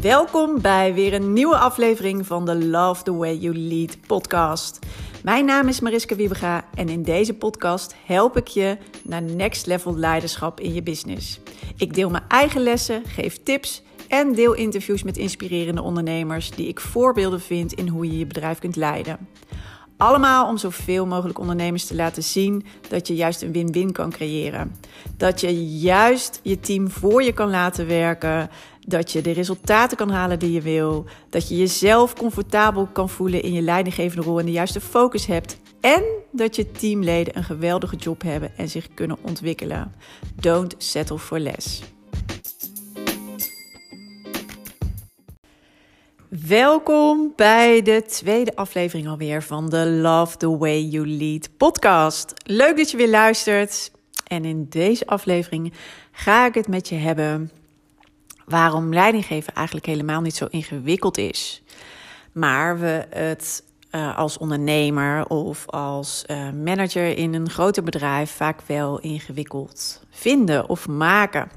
Welkom bij weer een nieuwe aflevering van de Love the Way You Lead podcast. Mijn naam is Mariska Wiebega en in deze podcast help ik je naar next level leiderschap in je business. Ik deel mijn eigen lessen, geef tips en deel interviews met inspirerende ondernemers die ik voorbeelden vind in hoe je je bedrijf kunt leiden. Allemaal om zoveel mogelijk ondernemers te laten zien dat je juist een win-win kan creëren. Dat je juist je team voor je kan laten werken. Dat je de resultaten kan halen die je wil. Dat je jezelf comfortabel kan voelen in je leidinggevende rol en de juiste focus hebt. En dat je teamleden een geweldige job hebben en zich kunnen ontwikkelen. Don't settle for less. Welkom bij de tweede aflevering alweer van de Love the Way You Lead podcast. Leuk dat je weer luistert. En in deze aflevering ga ik het met je hebben waarom leidinggeven eigenlijk helemaal niet zo ingewikkeld is. Maar we het uh, als ondernemer of als uh, manager in een groter bedrijf vaak wel ingewikkeld vinden of maken.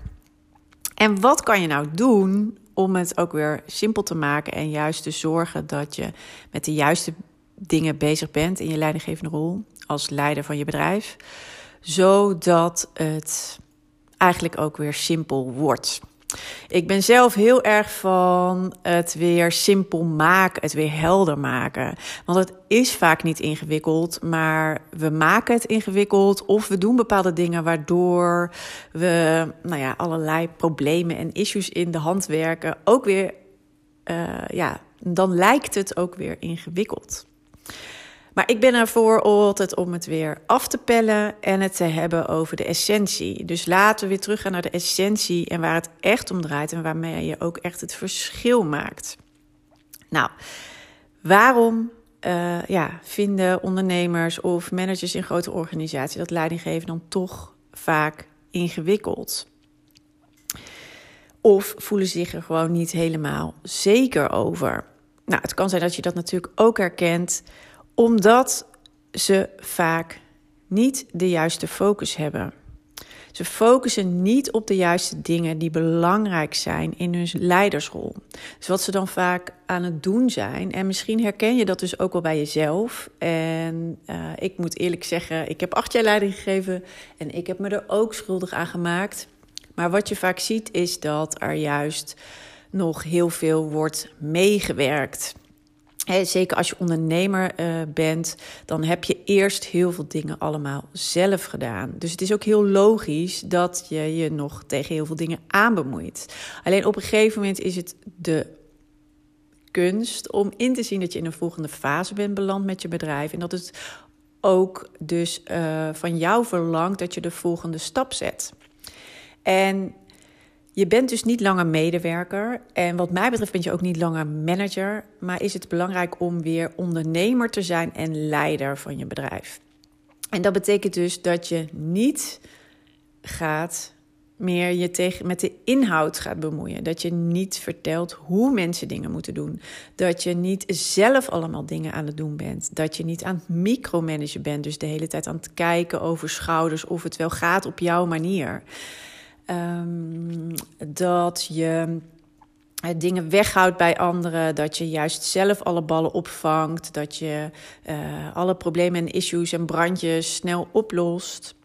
En wat kan je nou doen om het ook weer simpel te maken en juist te zorgen dat je met de juiste dingen bezig bent in je leidinggevende rol als leider van je bedrijf, zodat het eigenlijk ook weer simpel wordt. Ik ben zelf heel erg van het weer simpel maken, het weer helder maken. Want het is vaak niet ingewikkeld, maar we maken het ingewikkeld of we doen bepaalde dingen waardoor we nou ja, allerlei problemen en issues in de hand werken. Ook weer, uh, ja, dan lijkt het ook weer ingewikkeld. Maar ik ben ervoor altijd om het weer af te pellen en het te hebben over de essentie. Dus laten we weer teruggaan naar de essentie en waar het echt om draait en waarmee je ook echt het verschil maakt. Nou, waarom uh, ja, vinden ondernemers of managers in grote organisaties dat leidinggeven dan toch vaak ingewikkeld? Of voelen zich er gewoon niet helemaal zeker over? Nou, het kan zijn dat je dat natuurlijk ook herkent omdat ze vaak niet de juiste focus hebben. Ze focussen niet op de juiste dingen die belangrijk zijn in hun leidersrol. Dus wat ze dan vaak aan het doen zijn. En misschien herken je dat dus ook wel bij jezelf. En uh, ik moet eerlijk zeggen, ik heb acht jaar leiding gegeven en ik heb me er ook schuldig aan gemaakt. Maar wat je vaak ziet is dat er juist nog heel veel wordt meegewerkt zeker als je ondernemer uh, bent, dan heb je eerst heel veel dingen allemaal zelf gedaan. Dus het is ook heel logisch dat je je nog tegen heel veel dingen aanbemoeit. Alleen op een gegeven moment is het de kunst om in te zien dat je in een volgende fase bent beland met je bedrijf. En dat het ook dus uh, van jou verlangt dat je de volgende stap zet. En je bent dus niet langer medewerker en wat mij betreft ben je ook niet langer manager, maar is het belangrijk om weer ondernemer te zijn en leider van je bedrijf. En dat betekent dus dat je niet gaat meer je tegen, met de inhoud gaat bemoeien. Dat je niet vertelt hoe mensen dingen moeten doen. Dat je niet zelf allemaal dingen aan het doen bent. Dat je niet aan het micromanagen bent. Dus de hele tijd aan het kijken over schouders of het wel gaat op jouw manier. Um, dat je eh, dingen weghoudt bij anderen, dat je juist zelf alle ballen opvangt, dat je uh, alle problemen en issues en brandjes snel oplost.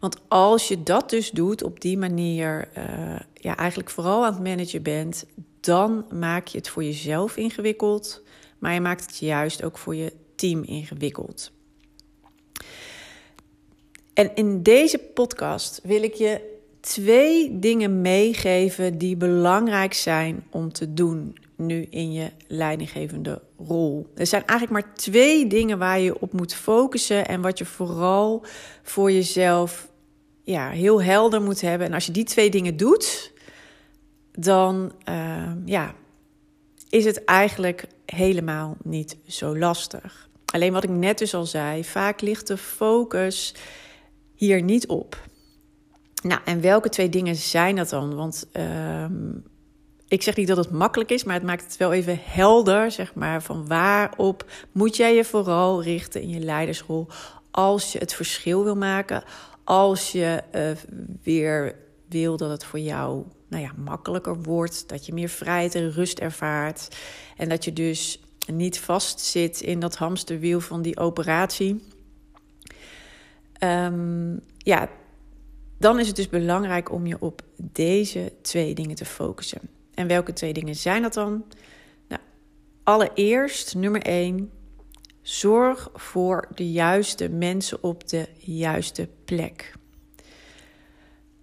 Want als je dat dus doet op die manier, uh, ja, eigenlijk vooral aan het managen bent, dan maak je het voor jezelf ingewikkeld, maar je maakt het juist ook voor je team ingewikkeld. En in deze podcast wil ik je twee dingen meegeven die belangrijk zijn om te doen nu in je leidinggevende rol. Er zijn eigenlijk maar twee dingen waar je op moet focussen en wat je vooral voor jezelf ja, heel helder moet hebben. En als je die twee dingen doet, dan uh, ja, is het eigenlijk helemaal niet zo lastig. Alleen wat ik net dus al zei, vaak ligt de focus hier niet op. Nou, en welke twee dingen zijn dat dan? Want ehm, ik zeg niet dat het makkelijk is, maar het maakt het wel even helder, zeg maar, van waarop moet jij je vooral richten in je leidersrol als je het verschil wil maken, als je uh, weer wil dat het voor jou nou ja, makkelijker wordt. Dat je meer vrijheid en rust ervaart. En dat je dus niet vastzit in dat hamsterwiel van die operatie. Ehm, ja, dan is het dus belangrijk om je op deze twee dingen te focussen. En welke twee dingen zijn dat dan? Nou, allereerst, nummer één, zorg voor de juiste mensen op de juiste plek.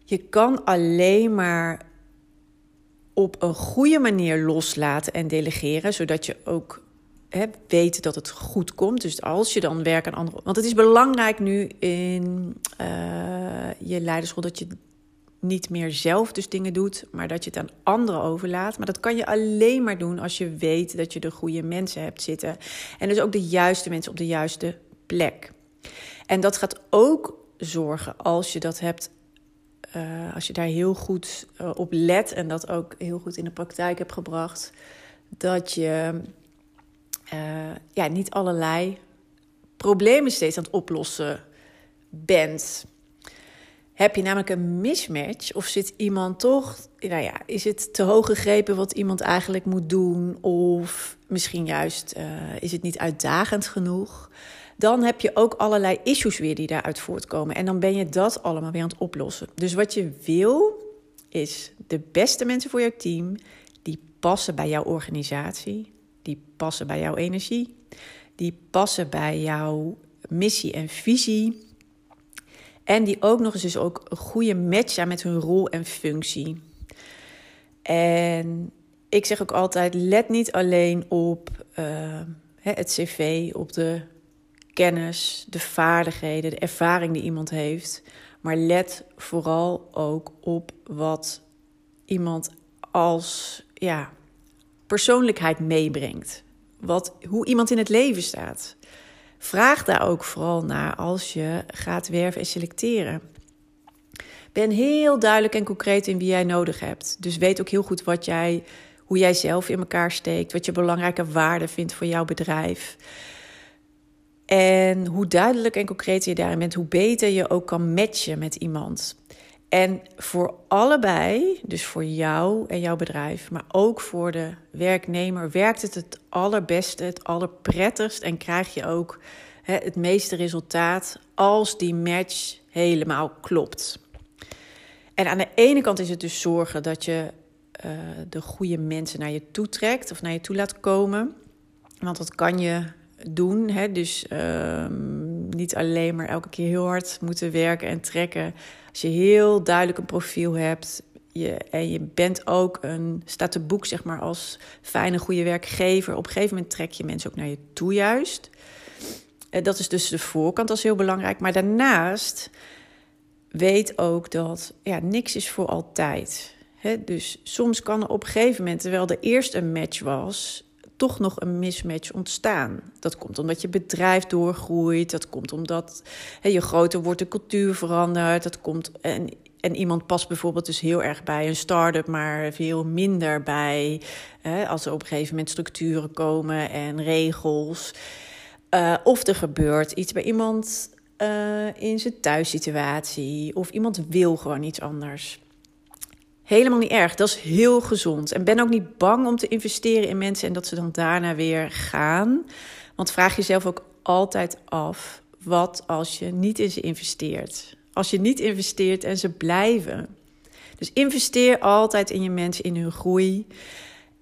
Je kan alleen maar op een goede manier loslaten en delegeren, zodat je ook hè, weet dat het goed komt. Dus als je dan werkt aan anderen. Want het is belangrijk nu in uh, je leiderschap dat je niet meer zelf dus dingen doet, maar dat je het aan anderen overlaat. Maar dat kan je alleen maar doen als je weet dat je de goede mensen hebt zitten. En dus ook de juiste mensen op de juiste plek. En dat gaat ook zorgen als je dat hebt. Uh, als je daar heel goed uh, op let en dat ook heel goed in de praktijk hebt gebracht, dat je uh, ja, niet allerlei problemen steeds aan het oplossen bent. Heb je namelijk een mismatch of zit iemand toch, nou ja, is het te hoog gegrepen wat iemand eigenlijk moet doen of misschien juist uh, is het niet uitdagend genoeg? Dan heb je ook allerlei issues weer die daaruit voortkomen en dan ben je dat allemaal weer aan het oplossen. Dus wat je wil is de beste mensen voor jouw team die passen bij jouw organisatie, die passen bij jouw energie, die passen bij jouw missie en visie. En die ook nog eens dus ook een goede match zijn met hun rol en functie. En ik zeg ook altijd: let niet alleen op uh, het cv, op de kennis, de vaardigheden, de ervaring die iemand heeft. Maar let vooral ook op wat iemand als ja, persoonlijkheid meebrengt. Wat, hoe iemand in het leven staat. Vraag daar ook vooral naar als je gaat werven en selecteren. Ben heel duidelijk en concreet in wie jij nodig hebt. Dus weet ook heel goed wat jij, hoe jij zelf in elkaar steekt, wat je belangrijke waarden vindt voor jouw bedrijf. En hoe duidelijk en concreet je daarin bent, hoe beter je ook kan matchen met iemand. En voor allebei, dus voor jou en jouw bedrijf, maar ook voor de werknemer, werkt het het allerbeste, het allerprettigst en krijg je ook hè, het meeste resultaat als die match helemaal klopt. En aan de ene kant is het dus zorgen dat je uh, de goede mensen naar je toe trekt of naar je toe laat komen. Want dat kan je doen. Hè? Dus uh, niet alleen maar elke keer heel hard moeten werken en trekken. Als je heel duidelijk een profiel hebt je, en je bent ook een, staat te boek zeg maar als fijne, goede werkgever. Op een gegeven moment trek je mensen ook naar je toe juist. Uh, dat is dus de voorkant, is heel belangrijk. Maar daarnaast weet ook dat ja, niks is voor altijd. He, dus soms kan er op een gegeven moment, terwijl er eerst een match was, toch nog een mismatch ontstaan. Dat komt omdat je bedrijf doorgroeit. Dat komt omdat je groter wordt, de cultuur verandert. Dat komt en, en iemand past bijvoorbeeld dus heel erg bij een start-up, maar veel minder bij als er op een gegeven moment structuren komen en regels. Uh, of er gebeurt iets bij iemand uh, in zijn thuissituatie. Of iemand wil gewoon iets anders. Helemaal niet erg. Dat is heel gezond. En ben ook niet bang om te investeren in mensen en dat ze dan daarna weer gaan. Want vraag jezelf ook altijd af: wat als je niet in ze investeert? Als je niet investeert en ze blijven. Dus investeer altijd in je mensen, in hun groei.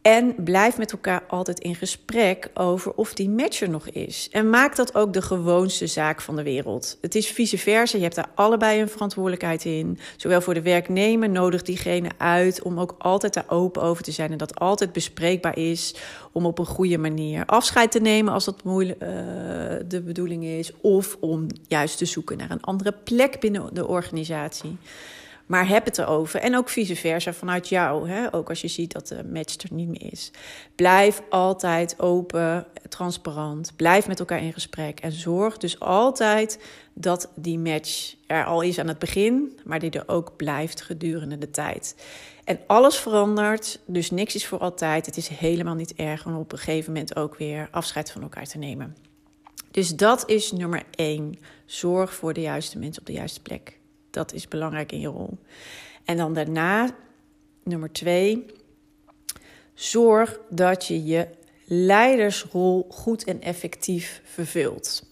En blijf met elkaar altijd in gesprek over of die match er nog is. En maak dat ook de gewoonste zaak van de wereld. Het is vice versa. Je hebt daar allebei een verantwoordelijkheid in. Zowel voor de werknemer nodig diegene uit om ook altijd daar open over te zijn. En dat altijd bespreekbaar is om op een goede manier afscheid te nemen als dat moeilijk, uh, de bedoeling is. Of om juist te zoeken naar een andere plek binnen de organisatie. Maar heb het erover. En ook vice versa vanuit jou. Hè? Ook als je ziet dat de match er niet meer is. Blijf altijd open, transparant. Blijf met elkaar in gesprek. En zorg dus altijd dat die match er al is aan het begin. Maar die er ook blijft gedurende de tijd. En alles verandert. Dus niks is voor altijd. Het is helemaal niet erg om op een gegeven moment ook weer afscheid van elkaar te nemen. Dus dat is nummer één. Zorg voor de juiste mensen op de juiste plek. Dat is belangrijk in je rol. En dan daarna, nummer twee, zorg dat je je leidersrol goed en effectief vervult.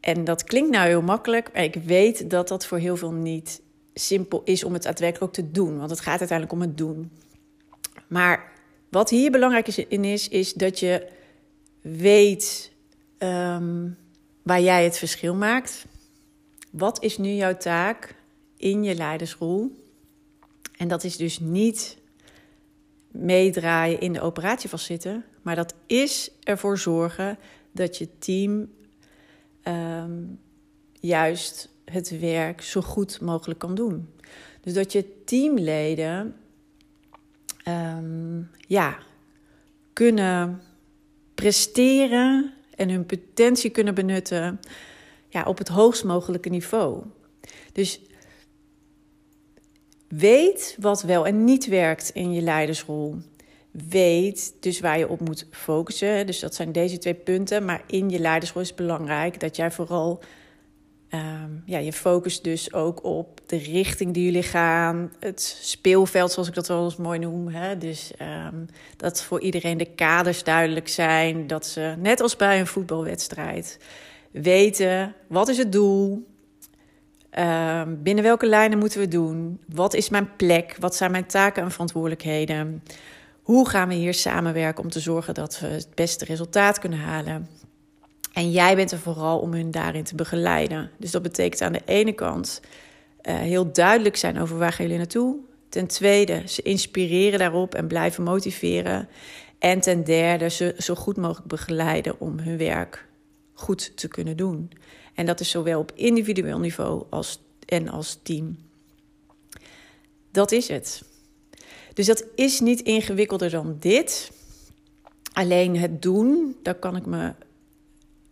En dat klinkt nou heel makkelijk, maar ik weet dat dat voor heel veel niet simpel is om het daadwerkelijk ook te doen. Want het gaat uiteindelijk om het doen. Maar wat hier belangrijk is, in is, is dat je weet ehm, waar jij het verschil maakt. Wat is nu jouw taak in je leidersrol? En dat is dus niet meedraaien in de operatie vastzitten, maar dat is ervoor zorgen dat je team ehm, juist het werk zo goed mogelijk kan doen. Dus dat je teamleden um, ja, kunnen presteren en hun potentie kunnen benutten ja, op het hoogst mogelijke niveau. Dus weet wat wel en niet werkt in je leidersrol. Weet dus waar je op moet focussen. Dus dat zijn deze twee punten. Maar in je leidersrol is het belangrijk dat jij vooral Um, ja, je focust dus ook op de richting die jullie gaan. Het speelveld, zoals ik dat wel eens mooi noem. Hè? Dus um, dat voor iedereen de kaders duidelijk zijn. Dat ze, net als bij een voetbalwedstrijd, weten wat is het doel. Um, binnen welke lijnen moeten we doen? Wat is mijn plek? Wat zijn mijn taken en verantwoordelijkheden? Hoe gaan we hier samenwerken om te zorgen dat we het beste resultaat kunnen halen? En jij bent er vooral om hun daarin te begeleiden. Dus dat betekent aan de ene kant uh, heel duidelijk zijn over waar gaan jullie naartoe. Ten tweede, ze inspireren daarop en blijven motiveren. En ten derde, ze zo goed mogelijk begeleiden om hun werk goed te kunnen doen. En dat is zowel op individueel niveau als, en als team. Dat is het. Dus dat is niet ingewikkelder dan dit. Alleen het doen, daar kan ik me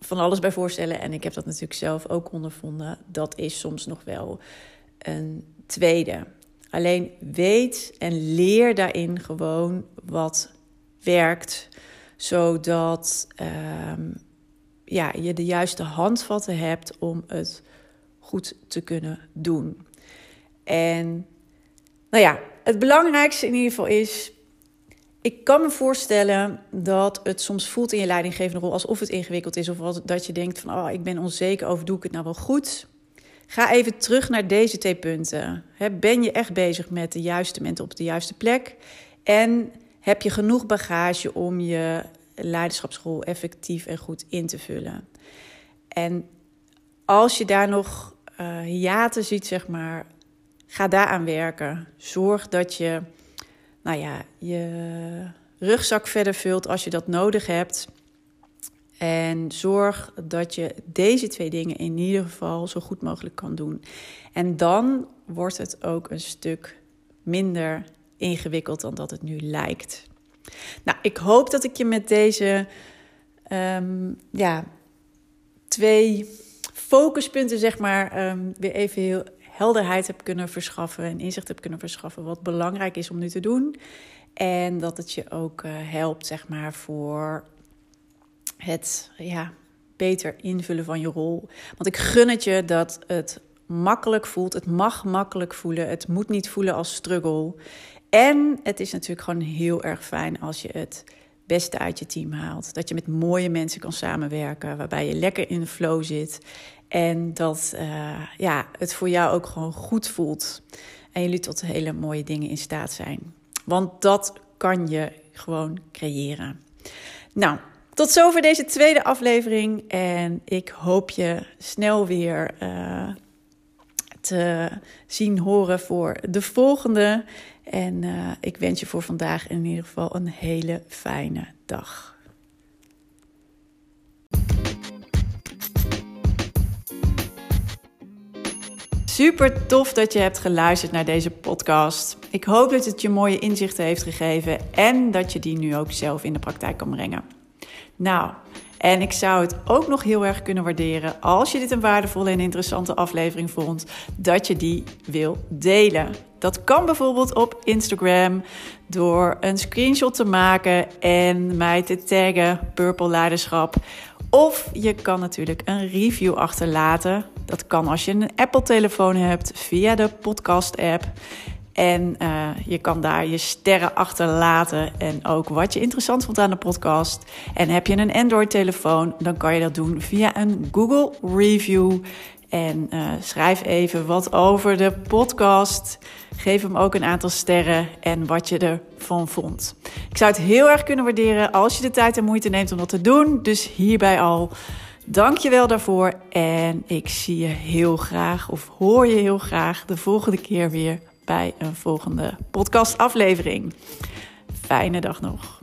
van alles bij voorstellen. En ik heb dat natuurlijk zelf ook ondervonden. Dat is soms nog wel een tweede. Alleen weet en leer daarin gewoon wat werkt. Zodat uh, ja, je de juiste handvatten hebt om het goed te kunnen doen. En nou ja, het belangrijkste in ieder geval is ik kan me voorstellen dat het soms voelt in je leidinggevende rol alsof het ingewikkeld is. Of dat je denkt van, oh, ik ben onzeker over, doe ik het nou wel goed? Ga even terug naar deze twee punten. Ben je echt bezig met de juiste mensen op de juiste plek? En heb je genoeg bagage om je leiderschapsrol effectief en goed in te vullen? En als je daar nog uh, hiaten ziet, zeg maar, ga daaraan werken. Zorg dat je nou ja, je rugzak verder vult als je dat nodig hebt. En zorg dat je deze twee dingen in ieder geval zo goed mogelijk kan doen. En dan wordt het ook een stuk minder ingewikkeld dan dat het nu lijkt. Nou, ik hoop dat ik je met deze um, ja, twee focuspunten, zeg maar, um, weer even heel helderheid heb kunnen verschaffen en inzicht heb kunnen verschaffen wat belangrijk is om nu te doen. En dat het je ook uh, helpt, zeg maar, voor het ja, beter invullen van je rol. Want ik gun het je dat het makkelijk voelt. Het mag makkelijk voelen. Het moet niet voelen als struggle. En het is natuurlijk gewoon heel erg fijn als je het beste uit je team haalt. Dat je met mooie mensen kan samenwerken, waarbij je lekker in de flow zit. En dat uh, ja, het voor jou ook gewoon goed voelt. En jullie tot hele mooie dingen in staat zijn. Want dat kan je gewoon creëren. Nou, tot zover deze tweede aflevering. En ik hoop je snel weer uh, te zien horen voor de volgende. En uh, ik wens je voor vandaag in ieder geval een hele fijne dag. Super tof dat je hebt geluisterd naar deze podcast. Ik hoop dat het je mooie inzichten heeft gegeven en dat je die nu ook zelf in de praktijk kan brengen. Nou, en ik zou het ook nog heel erg kunnen waarderen als je dit een waardevolle en interessante aflevering vond, dat je die wil delen. Dat kan bijvoorbeeld op Instagram door een screenshot te maken en mij te taggen Purple Leiderschap Of je kan natuurlijk een review achterlaten. Dat kan als je een Apple-telefoon hebt via de podcast-app. En uh, je kan daar je sterren achterlaten en ook wat je interessant vond aan de podcast. En heb je een Android-telefoon, dan kan je dat doen via een Google Review. En uh, schrijf even wat over de podcast. Geef hem ook een aantal sterren en wat je ervan vond. Ik zou het heel erg kunnen waarderen als je de tijd en moeite neemt om dat te doen. Dus hierbij al. Dank je wel daarvoor. En ik zie je heel graag, of hoor je heel graag, de volgende keer weer bij een volgende podcastaflevering. Fijne dag nog.